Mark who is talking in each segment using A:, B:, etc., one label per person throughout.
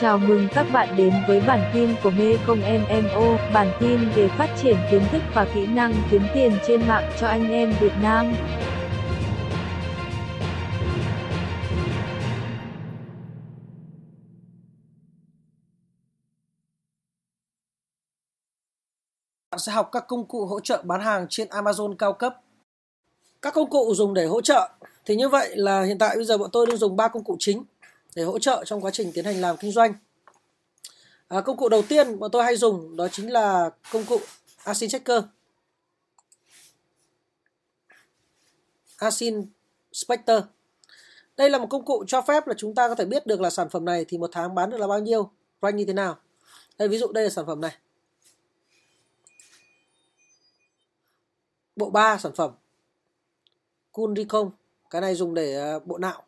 A: Chào mừng các bạn đến với bản tin của Mê Công MMO, bản tin về phát triển kiến thức và kỹ năng kiếm tiền trên mạng cho anh em Việt Nam.
B: Bạn sẽ học các công cụ hỗ trợ bán hàng trên Amazon cao cấp. Các công cụ dùng để hỗ trợ thì như vậy là hiện tại bây giờ bọn tôi đang dùng ba công cụ chính để hỗ trợ trong quá trình tiến hành làm kinh doanh. À, công cụ đầu tiên mà tôi hay dùng đó chính là công cụ Asin Checker. Asin Spectre. Đây là một công cụ cho phép là chúng ta có thể biết được là sản phẩm này thì một tháng bán được là bao nhiêu, rank như thế nào. Đây ví dụ đây là sản phẩm này. Bộ 3 sản phẩm. Cool Recon. Cái này dùng để à, bộ nạo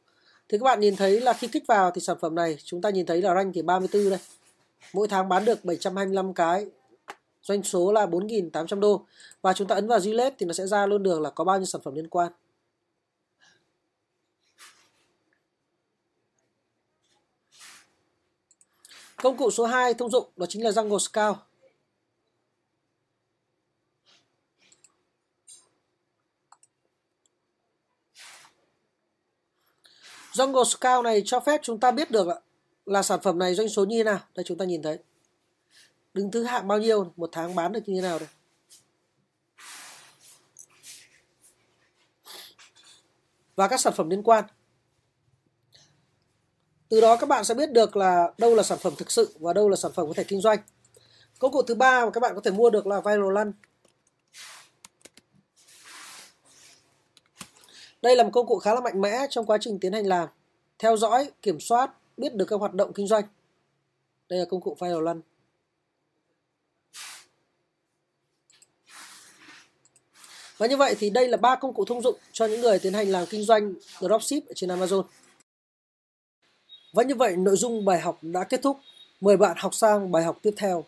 B: thì các bạn nhìn thấy là khi kích vào thì sản phẩm này, chúng ta nhìn thấy là rank thì 34 đây. Mỗi tháng bán được 725 cái, doanh số là 4.800 đô. Và chúng ta ấn vào Gillette thì nó sẽ ra luôn được là có bao nhiêu sản phẩm liên quan. Công cụ số 2 thông dụng đó chính là Jungle Scout. Jungle Scout này cho phép chúng ta biết được là sản phẩm này doanh số như thế nào. Đây chúng ta nhìn thấy. Đứng thứ hạng bao nhiêu, một tháng bán được như thế nào đây. Và các sản phẩm liên quan. Từ đó các bạn sẽ biết được là đâu là sản phẩm thực sự và đâu là sản phẩm có thể kinh doanh. Công cụ thứ ba mà các bạn có thể mua được là Viral Run. Đây là một công cụ khá là mạnh mẽ trong quá trình tiến hành làm, theo dõi, kiểm soát, biết được các hoạt động kinh doanh. Đây là công cụ File Run. Và như vậy thì đây là ba công cụ thông dụng cho những người tiến hành làm kinh doanh dropship trên Amazon. Và như vậy nội dung bài học đã kết thúc. Mời bạn học sang bài học tiếp theo.